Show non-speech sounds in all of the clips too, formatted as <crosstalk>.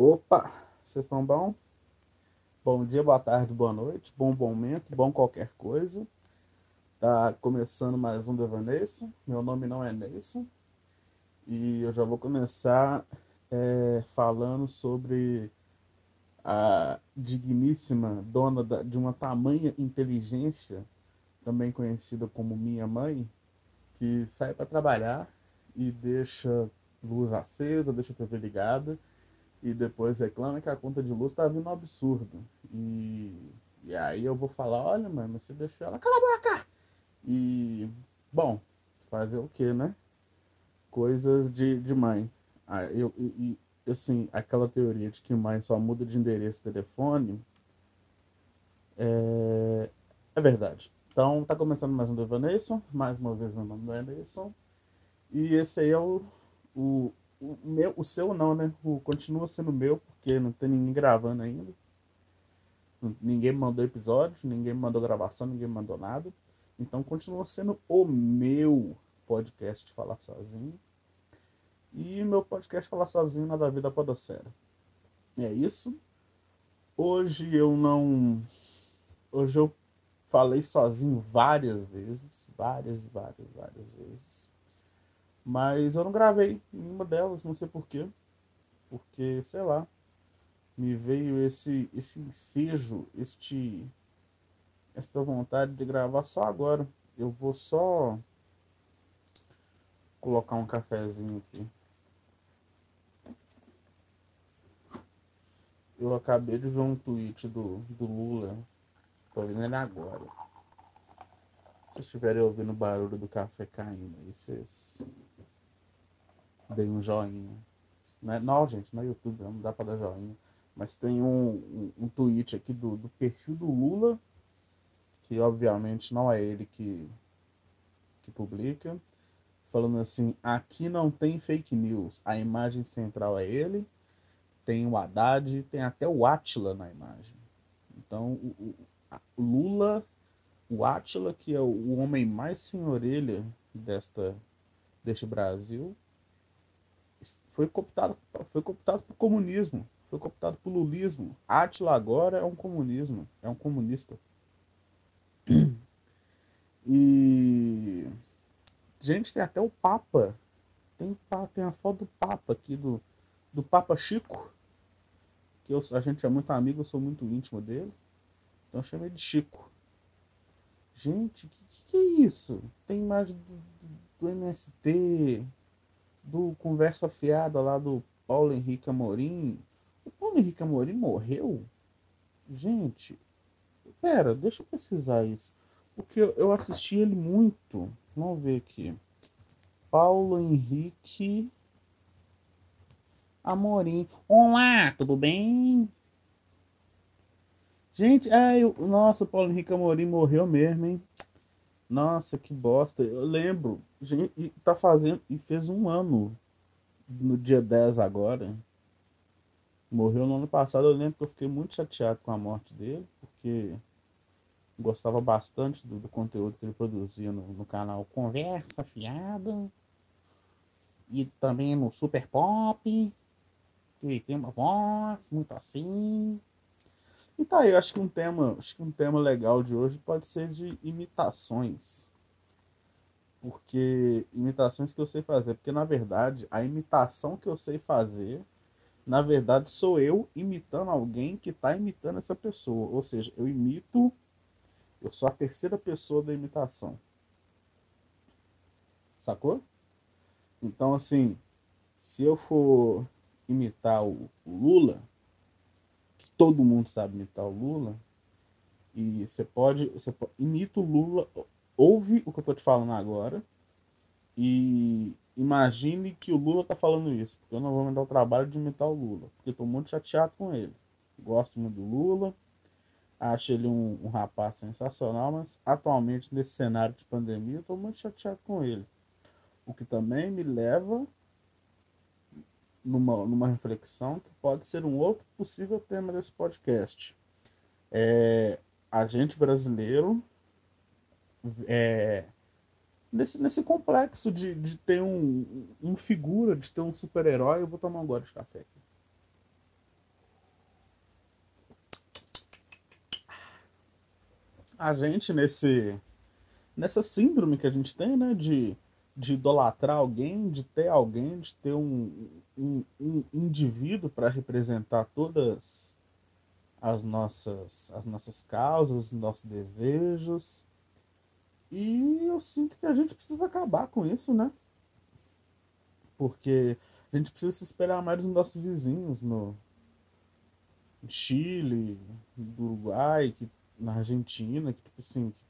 Opa, vocês estão bom? Bom dia, boa tarde, boa noite, bom momento, bom qualquer coisa. Tá começando mais um Devanesso. Meu nome não é Nelson. E eu já vou começar é, falando sobre a digníssima dona da, de uma tamanha inteligência, também conhecida como minha mãe, que sai para trabalhar e deixa luz acesa, deixa a TV ligada e depois reclama que a conta de luz tá vindo um absurdo. E, e aí eu vou falar, olha, mano, você deixou ela, cala a boca! E, bom, fazer o que, né? Coisas de, de mãe. Ah, eu, e, assim, aquela teoria de que mãe só muda de endereço de telefone é, é verdade. Então, tá começando mais um Devaneison, mais uma vez meu nome é Anderson. E esse aí é o, o, o, meu, o seu não, né? O, continua sendo meu, porque não tem ninguém gravando ainda. Ninguém mandou episódio, ninguém mandou gravação, ninguém mandou nada. Então continua sendo o meu podcast Falar Sozinho. E meu podcast Falar Sozinho na da Vida Podocera. É isso. Hoje eu não. Hoje eu falei sozinho várias vezes. Várias, várias, várias vezes. Mas eu não gravei nenhuma delas, não sei porquê. Porque, sei lá, me veio esse, esse ensejo, este, esta vontade de gravar só agora. Eu vou só colocar um cafezinho aqui. Eu acabei de ver um tweet do, do Lula. Tô vendo ele agora. Se estiverem ouvindo o barulho do café caindo aí, vocês dei um joinha. Não, não, gente, no YouTube não dá pra dar joinha. Mas tem um, um, um tweet aqui do, do perfil do Lula, que obviamente não é ele que, que publica, falando assim: aqui não tem fake news, a imagem central é ele, tem o Haddad, tem até o Atila na imagem. Então, o, o Lula, o Atila, que é o homem mais sem orelha desta, deste Brasil, foi cooptado, foi cooptado por comunismo, foi cooptado por lulismo. Atila agora é um comunismo, é um comunista. E gente, tem até o Papa. Tem, tem a foto do Papa aqui, do, do Papa Chico. Que eu, a gente é muito amigo, eu sou muito íntimo dele. Então eu chamei de Chico. Gente, que, que, que é isso? Tem imagem do, do MST, do Conversa Fiada lá do Paulo Henrique Amorim. O Paulo Henrique Amorim morreu? Gente, pera, deixa eu precisar isso. Porque eu assisti ele muito. Vamos ver aqui. Paulo Henrique Amorim. Olá, tudo bem? Gente, eu, nossa, o Paulo Henrique Amorim morreu mesmo, hein? Nossa, que bosta. Eu lembro. Gente, tá fazendo. E fez um ano. No dia 10 agora. Morreu no ano passado. Eu lembro que eu fiquei muito chateado com a morte dele. Porque gostava bastante do, do conteúdo que ele produzia no, no canal Conversa Fiada. E também no Super Pop. Ele tem uma voz muito assim. E tá aí, acho que um tema, acho que um tema legal de hoje pode ser de imitações. Porque imitações que eu sei fazer, porque na verdade, a imitação que eu sei fazer, na verdade sou eu imitando alguém que tá imitando essa pessoa, ou seja, eu imito eu sou a terceira pessoa da imitação. Sacou? Então assim, se eu for imitar o, Lula, todo mundo sabe imitar o Lula. E você pode, você pode, imita o Lula, ouve o que eu tô te falando agora e imagine que o Lula tá falando isso, porque eu não vou me dar o trabalho de imitar o Lula, porque eu tô muito chateado com ele. Gosto muito do Lula, acho ele um, um rapaz sensacional, mas atualmente nesse cenário de pandemia eu tô muito chateado com ele. O que também me leva numa, numa reflexão que pode ser um outro possível tema desse podcast. É, a gente brasileiro é, nesse, nesse complexo de, de ter um, um figura, de ter um super-herói, eu vou tomar um gole de café aqui. A gente nesse nessa síndrome que a gente tem, né, de de idolatrar alguém, de ter alguém, de ter um, um, um indivíduo para representar todas as nossas as nossas causas, os nossos desejos. E eu sinto que a gente precisa acabar com isso, né? Porque a gente precisa se esperar mais dos nossos vizinhos no Chile, do Uruguai, que, na Argentina, que tipo assim, que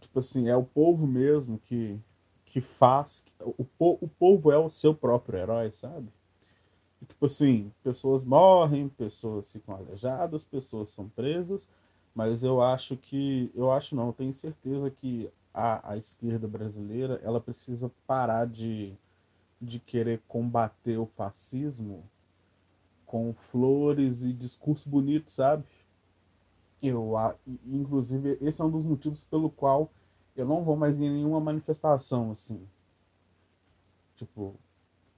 tipo assim, é o povo mesmo que que faz, o, o povo é o seu próprio herói, sabe? E, tipo assim, pessoas morrem, pessoas ficam aleijadas, pessoas são presas, mas eu acho que, eu acho não, eu tenho certeza que a, a esquerda brasileira, ela precisa parar de, de querer combater o fascismo com flores e discurso bonito, sabe? Eu, inclusive, esse é um dos motivos pelo qual eu não vou mais em nenhuma manifestação, assim. Tipo,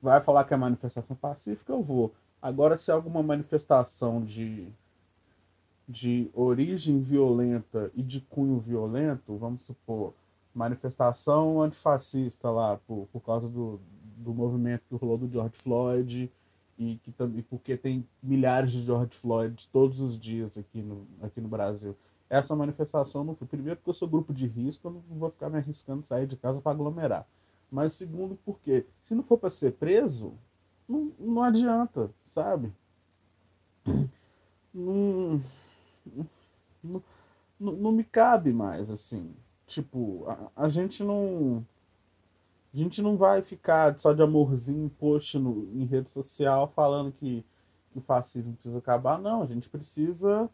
vai falar que é manifestação pacífica, eu vou. Agora, se é alguma manifestação de de origem violenta e de cunho violento, vamos supor, manifestação antifascista lá, por, por causa do, do movimento que rolou do George Floyd, e que também porque tem milhares de George Floyd todos os dias aqui no, aqui no Brasil. Essa manifestação não foi. Primeiro, porque eu sou grupo de risco, eu não vou ficar me arriscando sair de casa para aglomerar. Mas segundo, porque se não for para ser preso, não, não adianta, sabe? <coughs> Não, não, não, me cabe mais, assim. Tipo, a, a, gente não. A gente não vai ficar só de amorzinho post no, em rede social falando que, que o fascismo precisa acabar. Não, a gente precisa.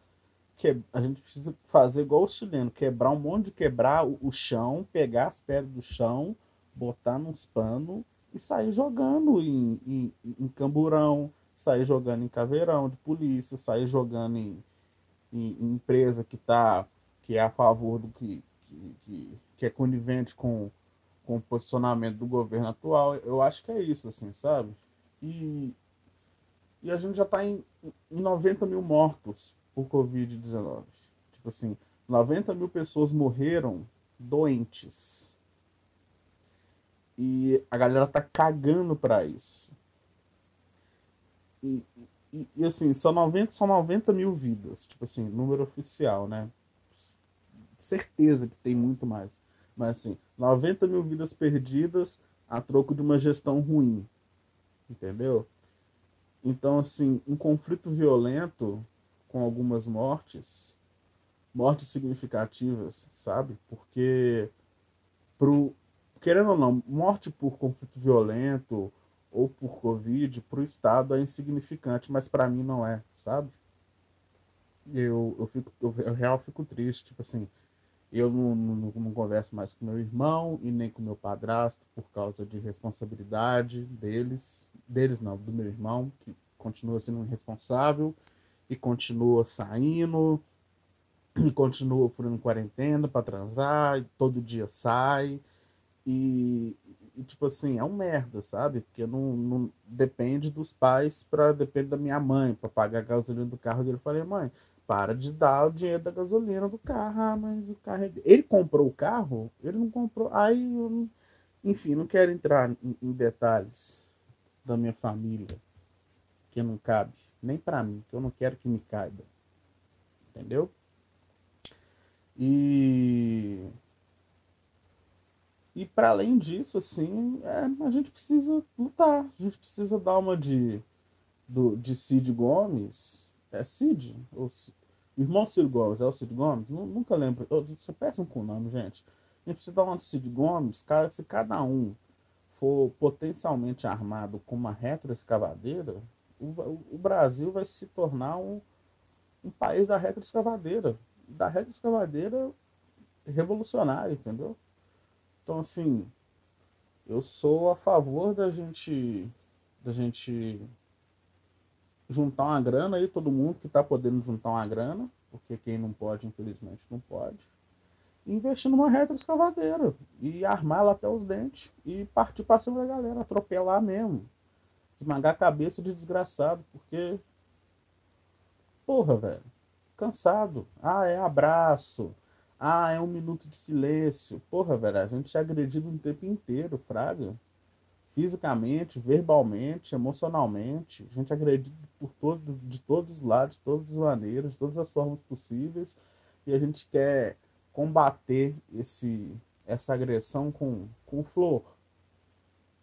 Que, a gente precisa fazer igual o chileno, quebrar um monte de quebrar o, o chão, pegar as pedras do chão, botar nos panos e sair jogando em, em, em camburão, sair jogando em caveirão de polícia, sair jogando em, em, em empresa que tá que é a favor do que, que, que, que é conivente com, com o posicionamento do governo atual. Eu acho que é isso, assim, sabe? E, e a gente já está em, em 90 mil mortos por Covid-19. Tipo assim, 90 mil pessoas morreram doentes. E a galera tá cagando para isso. E, e, e, assim, são 90, são 90 mil vidas, tipo assim, número oficial, né? Certeza que tem muito mais. Mas assim, 90 mil vidas perdidas a troco de uma gestão ruim. Entendeu? Então, assim, um conflito violento com algumas mortes, mortes significativas, sabe? Porque, pro, querendo ou não, morte por conflito violento ou por Covid, para o Estado é insignificante, mas para mim não é, sabe? Eu, eu, fico, eu, eu real fico triste, tipo assim, eu não, não, não, converso mais com meu irmão e nem com meu padrasto por causa de responsabilidade deles, deles não, do meu irmão, que continua sendo irresponsável e continua saindo e continua furando quarentena para transar, todo dia sai e, e, tipo assim, é um merda, sabe? Porque não, não depende dos pais para depende da minha mãe para pagar a gasolina do carro dele. Eu falei, mãe, para de dar o dinheiro da gasolina do carro. Ah, mas o carro é... Ele comprou o carro? Ele não comprou. Aí, eu, enfim, não quero entrar em, em detalhes da minha família, que não cabe. Nem para mim, que eu não quero que me caiba. Entendeu? E e para além disso, assim, é, a gente precisa lutar. A gente precisa dar uma de, do, de Cid Gomes. É Cid? O irmão de Cid Gomes é o Cid Gomes? Nunca lembro. Eu sou péssimo com o nome, gente. A gente precisa dar de Cid Gomes. Se cada um for potencialmente armado com uma retroescavadeira, o, o Brasil vai se tornar um, um país da retroescavadeira. Da retroescavadeira revolucionária, entendeu? Então, assim, eu sou a favor da gente da gente juntar uma grana aí, todo mundo que está podendo juntar uma grana, porque quem não pode, infelizmente, não pode, e investir numa retroescavadeira e armar ela até os dentes e partir para cima da galera, atropelar mesmo, esmagar a cabeça de desgraçado, porque porra, velho, cansado. Ah, é abraço. Ah, é um minuto de silêncio. Porra, velho, a gente é agredido o tempo inteiro, fraga. Fisicamente, verbalmente, emocionalmente. A gente é agredido por todo, de todos os lados, de todas as maneiras, de todas as formas possíveis. E a gente quer combater esse, essa agressão com, com flor,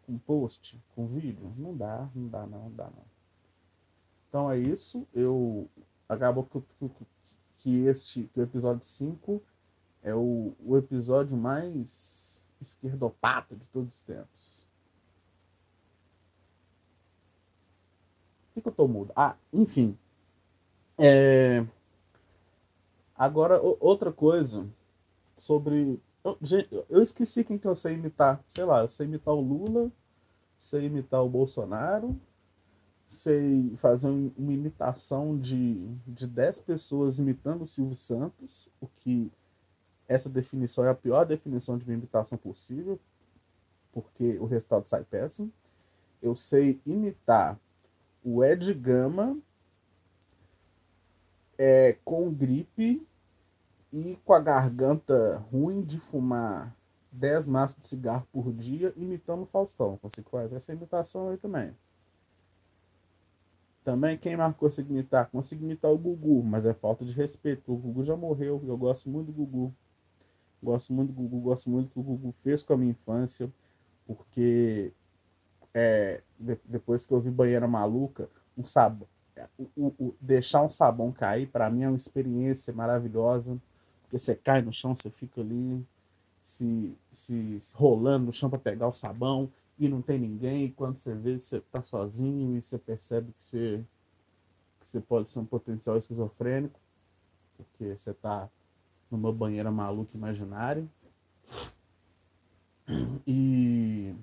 com post, com vídeo. Não dá, não dá, não, não dá, não. Então é isso. Eu acabou que, que, que este que o episódio 5 é o, o episódio mais esquerdopata de todos os tempos. Que, que eu tô mudo? Ah, enfim. É... Agora, outra coisa sobre. Eu, gente, eu esqueci quem que eu sei imitar. Sei lá, eu sei imitar o Lula, sei imitar o Bolsonaro, sei fazer uma imitação de, de 10 pessoas imitando o Silvio Santos, o que essa definição é a pior definição de uma imitação possível, porque o resultado sai péssimo. Eu sei imitar o Ed Gama é, com gripe e com a garganta ruim de fumar 10 maços de cigarro por dia, imitando o Faustão. Consigo fazer essa imitação aí também. Também quem mais consigo imitar? Consigo imitar o Gugu, mas é falta de respeito. O Gugu já morreu, eu gosto muito do Gugu. Gosto muito do Gugu, gosto muito do que o Gugu fez com a minha infância, porque é, de, depois que eu vi Banheira Maluca, um sabão, o, o, o, deixar um sabão cair, para mim é uma experiência maravilhosa, porque você cai no chão, você fica ali se, se, se rolando no chão para pegar o sabão e não tem ninguém, e quando você vê, você tá sozinho e você percebe que você, que você pode ser um potencial esquizofrênico, porque você tá numa banheira maluca imaginária. E,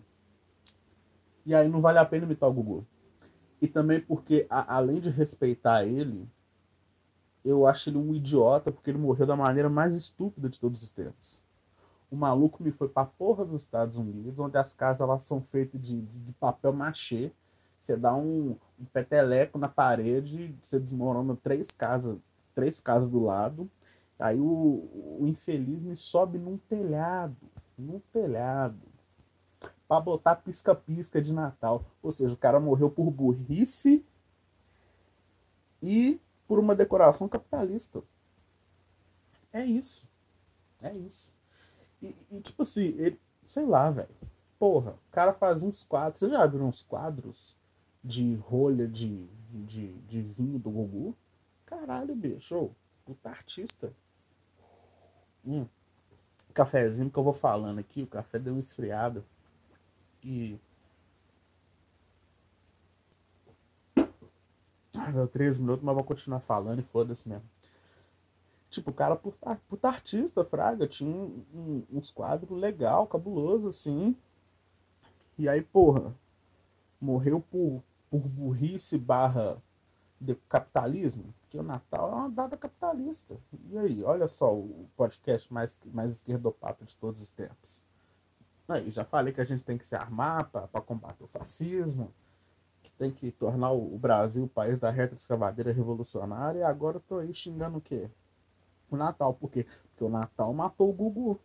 e aí não vale a pena imitar o Gugu. E também porque, a, além de respeitar ele, eu acho ele um idiota porque ele morreu da maneira mais estúpida de todos os tempos. O maluco me foi pra porra dos Estados Unidos, onde as casas elas são feitas de, de papel machê. Você dá um, um peteleco na parede, você desmorona três casas, três casas do lado Aí o, o infeliz me sobe num telhado, num telhado, para botar pisca-pisca de Natal. Ou seja, o cara morreu por burrice e por uma decoração capitalista. É isso. É isso. E, e tipo assim, ele, sei lá, velho. Porra, o cara faz uns quadros. Você já viu uns quadros de rolha de, de, de vinho do Gugu? Caralho, bicho. Puta artista. Hum. Cafézinho que eu vou falando aqui, o café deu uma esfriada. E. Ah, deu três minutos, mas vou continuar falando e foda-se mesmo. Tipo, o cara, puta artista, Fraga, tinha um, um, uns quadros legal, cabuloso, assim. E aí, porra, morreu por, por burrice barra de capitalismo, porque o Natal é uma data capitalista. E aí, olha só o podcast mais, mais esquerdopata de todos os tempos. Aí, já falei que a gente tem que se armar para combater o fascismo, que tem que tornar o, Brasil o país da retroescavadeira revolucionária, e agora eu tô aí xingando o quê? O Natal, por quê? Porque o Natal matou o Gugu.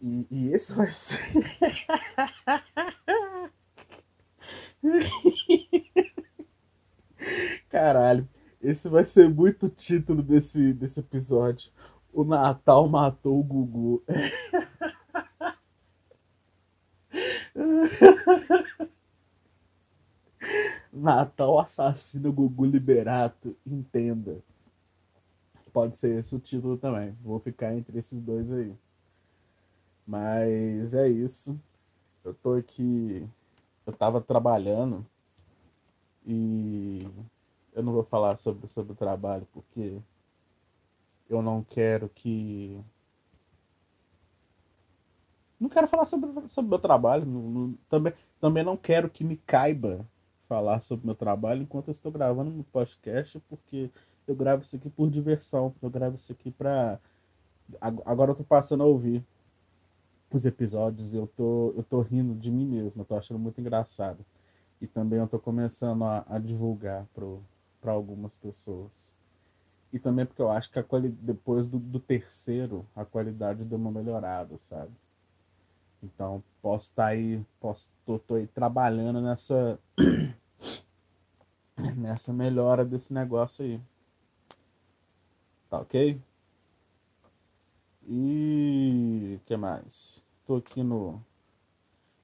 E, e esse vai ser. <laughs> Caralho, esse vai ser muito título desse, desse episódio. O Natal matou o Gugu. <laughs> <laughs> Natal assassino Gugu Liberato. Entenda. Pode ser esse o título também. Vou ficar entre esses dois aí. Mas é isso. Eu tô aqui. Eu tava trabalhando e eu não vou falar sobre, sobre o trabalho porque eu não quero que. Não quero falar sobre o meu trabalho. Não, não, também, também não quero que me caiba falar sobre meu trabalho enquanto eu estou gravando no podcast, porque eu gravo isso aqui por diversão. Eu gravo isso aqui pra. Agora eu tô passando a ouvir os episódios eu tô, eu tô rindo de mim mesmo. Eu tô achando muito engraçado. E também eu estou começando a, a divulgar para algumas pessoas. E também porque eu acho que a quali... depois do, do terceiro, a qualidade deu uma melhorada, sabe? Então, posso estar tá aí, posso, tô, tô aí trabalhando nessa <clears throat> nessa melhora desse negócio aí. Tá ok? E que mais? Tô aqui no.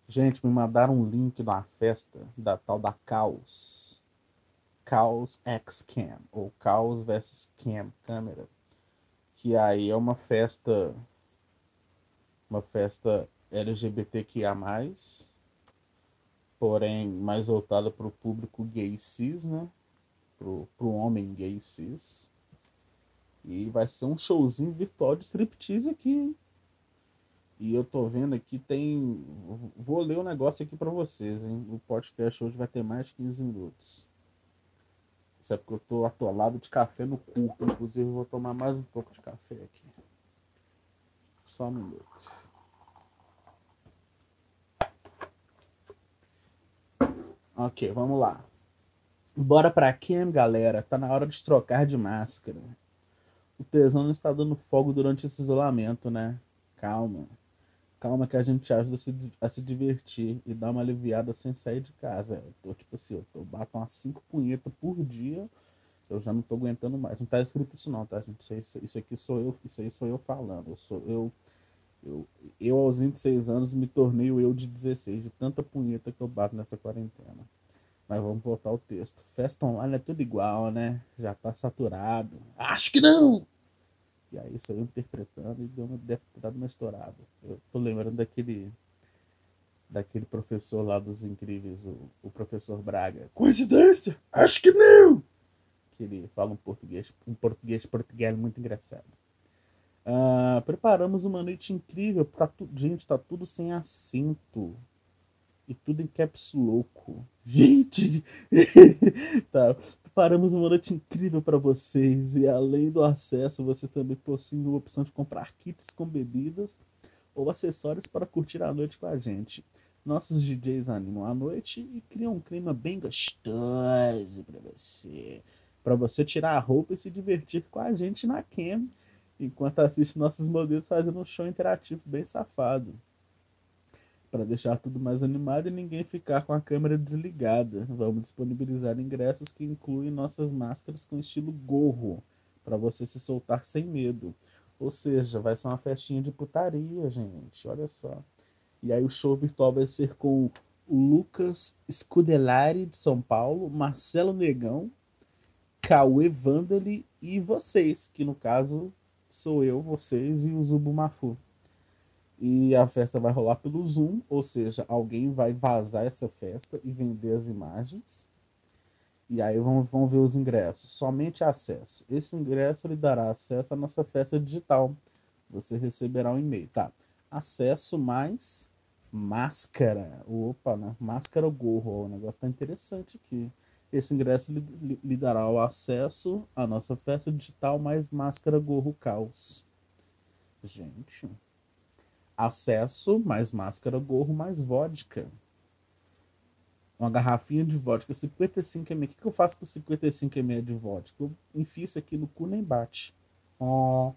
Gente, me mandaram um link da festa da tal da Caos. Caos X Cam, ou Caos versus Cam câmera. Que aí é uma festa. Uma festa LGBTQIA, porém mais voltada para o público gay cis, né? Pro, pro homem gay cis. E vai ser um showzinho virtual de striptease aqui? E eu tô vendo aqui, tem. Vou ler o um negócio aqui para vocês, hein? O podcast hoje vai ter mais de 15 minutos. Isso é porque eu tô atolado de café no cu. Inclusive, vou tomar mais um pouco de café aqui. Só um minuto. Ok, vamos lá. Bora pra Cam, galera. Tá na hora de trocar de máscara. O tesão não está dando fogo durante esse isolamento, né? Calma. Calma que a gente ajuda a se, divertir e dar uma aliviada sem sair de casa. Eu tô tipo assim, eu tô, bato umas 5 punhetas por dia. Eu já não tô aguentando mais. Não tá escrito isso não, tá, gente? Isso, isso aqui sou eu, isso aí sou eu falando. Eu sou eu, eu, eu aos 26 anos me tornei o eu de 16, de tanta punheta que eu bato nessa quarentena. Mas vamos voltar ao texto. Festa online é tudo igual, né? Já tá saturado. Acho que não! E aí saiu interpretando e deu uma, deve ter dado uma estourada. Eu tô lembrando daquele daquele professor lá dos incríveis, o, o professor Braga. Coincidência? Acho que não! Que ele fala um português, um português português muito engraçado. Uh, preparamos uma noite incrível. Tá tu, gente, tá tudo sem acento. E tudo em caps louco. <laughs> Gente! tá. Preparamos uma noite incrível para vocês e além do acesso, vocês também possuem a opção de comprar kits com bebidas ou acessórios para curtir a noite com a gente. Nossos DJs animam a noite e criam um clima bem gostoso para você. Para você tirar a roupa e se divertir com a gente na cam, enquanto assiste nossos modelos fazendo um show interativo bem safado para deixar tudo mais animado e ninguém ficar com a câmera desligada. Vamos disponibilizar ingressos que incluem nossas máscaras com estilo gorro, para você se soltar sem medo. Ou seja, vai ser uma festinha de putaria, gente. Olha só. E aí o show virtual vai ser com o Lucas Scudelari de São Paulo, Marcelo Negão, Cauê Vandali e vocês, que no caso sou eu, vocês e o Zubu Mafu. E a festa vai rolar pelo Zoom, ou seja, alguém vai vazar essa festa e vender as imagens. E aí vão, vão ver os ingressos. Somente acesso. Esse ingresso lhe dará acesso à nossa festa digital. Você receberá um e-mail, tá? Acesso mais máscara. Opa, né? Máscara gorro. O negócio tá interessante aqui. Esse ingresso lhe, lhe dará o acesso à nossa festa digital mais máscara gorro caos. Gente acesso, mais máscara, gorro, mais vodka. Uma garrafinha de vodka, 55 ml. O que eu faço com 55 ml de vodka? Eu enfio isso aqui no cu nem bate. Ó.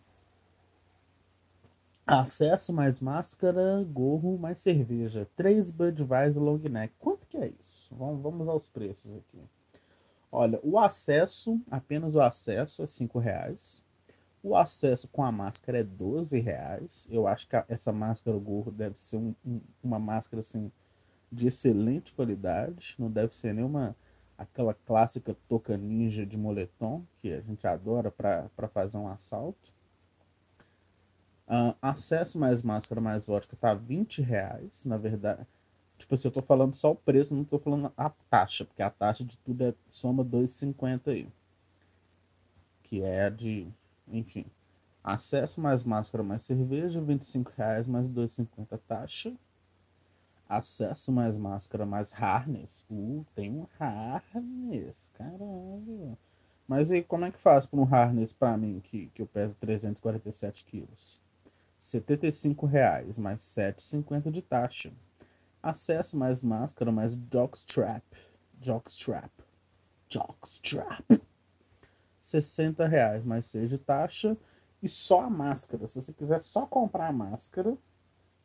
Acesso, mais máscara, gorro, mais cerveja. 3 Budweiser Long Neck. Quanto que é isso? Vamos, vamos aos preços aqui. Olha, o acesso, apenas o acesso é 5 reais. O acesso com a máscara é 12 reais. Eu acho que essa máscara gorro deve ser um, um, uma máscara assim de excelente qualidade. Não deve ser nenhuma aquela clássica touca ninja de moletom que a gente adora para fazer um assalto. Uh, acesso mais máscara mais vodka tá 20 reais, na verdade. Tipo assim, eu tô falando só o preço, não tô falando a taxa, porque a taxa de tudo é soma 2,50 aí. Que é de enfim. Acesso mais máscara mais cerveja, 25 reais mais 2,50 taxa. Acesso mais máscara mais harness. Uh, tem um harness, caralho. Mas e como é que faz para um harness para mim, que, que eu peso 347 quilos? 75 reais mais 7,50 de taxa. Acesso mais máscara mais jockstrap. Jockstrap. Jockstrap. 60 reais mais seja de taxa e só a máscara. Se você quiser só comprar a máscara,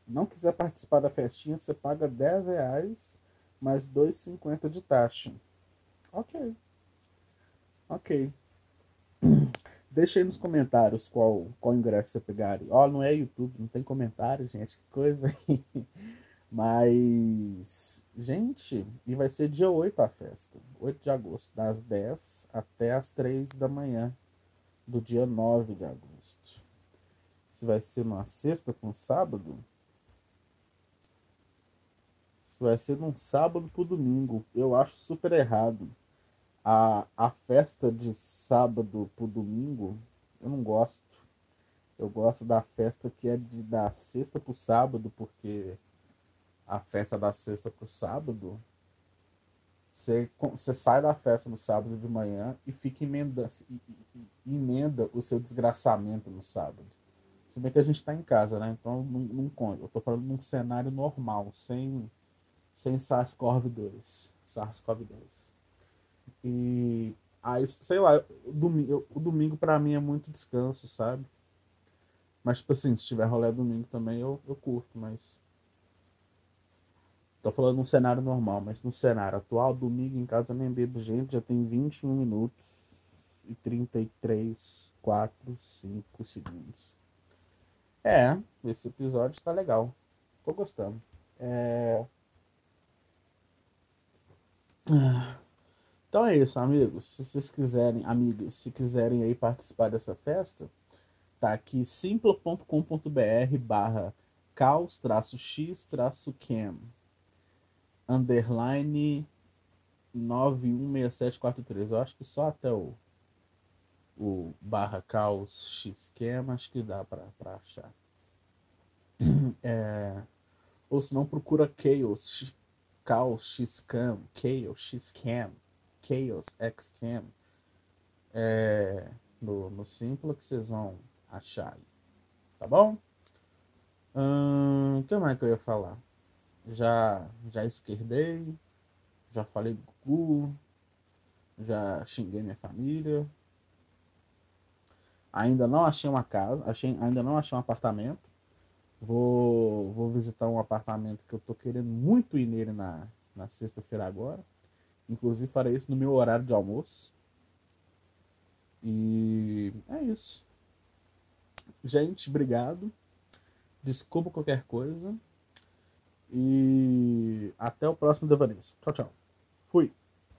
não quiser participar da festinha, você paga 10 reais mais 2,50 de taxa. Ok. Ok. <clears throat> Deixa aí nos comentários qual, qual ingresso você pegaria. Ó, oh, não é YouTube, não tem comentário, gente. Que coisa aí. <laughs> Mas, gente, e vai ser dia 8 a festa. 8 de agosto, das 10 até as 3 da manhã do dia 9 de agosto. Se vai ser numa sexta com sábado, isso vai ser num sábado pro domingo. Eu acho super errado a, a festa de sábado pro domingo, eu não gosto. Eu gosto da festa que é de da sexta pro sábado, porque a festa da sexta pro sábado, você, você sai da festa no sábado de manhã e fica emenda, emenda o seu desgraçamento no sábado. Se bem que a gente tá em casa, né? Então não, não conta. Eu tô falando num cenário normal, sem, sem SARS-CoV-2. SARS-CoV-2. E aí, sei lá, o domingo, o domingo para mim é muito descanso, sabe? Mas, tipo assim, se tiver rolê domingo também eu, eu curto, mas. Tô falando num cenário normal, mas no cenário atual, domingo em casa eu nem bebo gente, já tem 21 minutos e 33, 4, 5 segundos. É, esse episódio tá legal. Tô gostando. É. Então é isso, amigos. Se vocês quiserem, amigas, se quiserem aí participar dessa festa, tá aqui simpla.com.br barra caos-x-cam underline 916743. Eu acho que só até o, o barra caos x-cam acho que dá pra achar. <clears throat> É, ou se não, procura chaos, caos x-cam, chaos x-cam Chaos Xcam é, no, no Simpla que vocês vão achar. Tá bom? Hum, o que mais que eu ia falar? Já, já esquerdei, já falei do cu, já xinguei minha família. Ainda não achei uma casa, achei, ainda não achei um apartamento. Vou, vou visitar um apartamento que eu tô querendo muito ir nele na, na sexta-feira agora. Inclusive farei isso no meu horário de almoço. E é isso. Gente, obrigado. Desculpa qualquer coisa. E até o próximo Devanês. Tchau, tchau. Fui.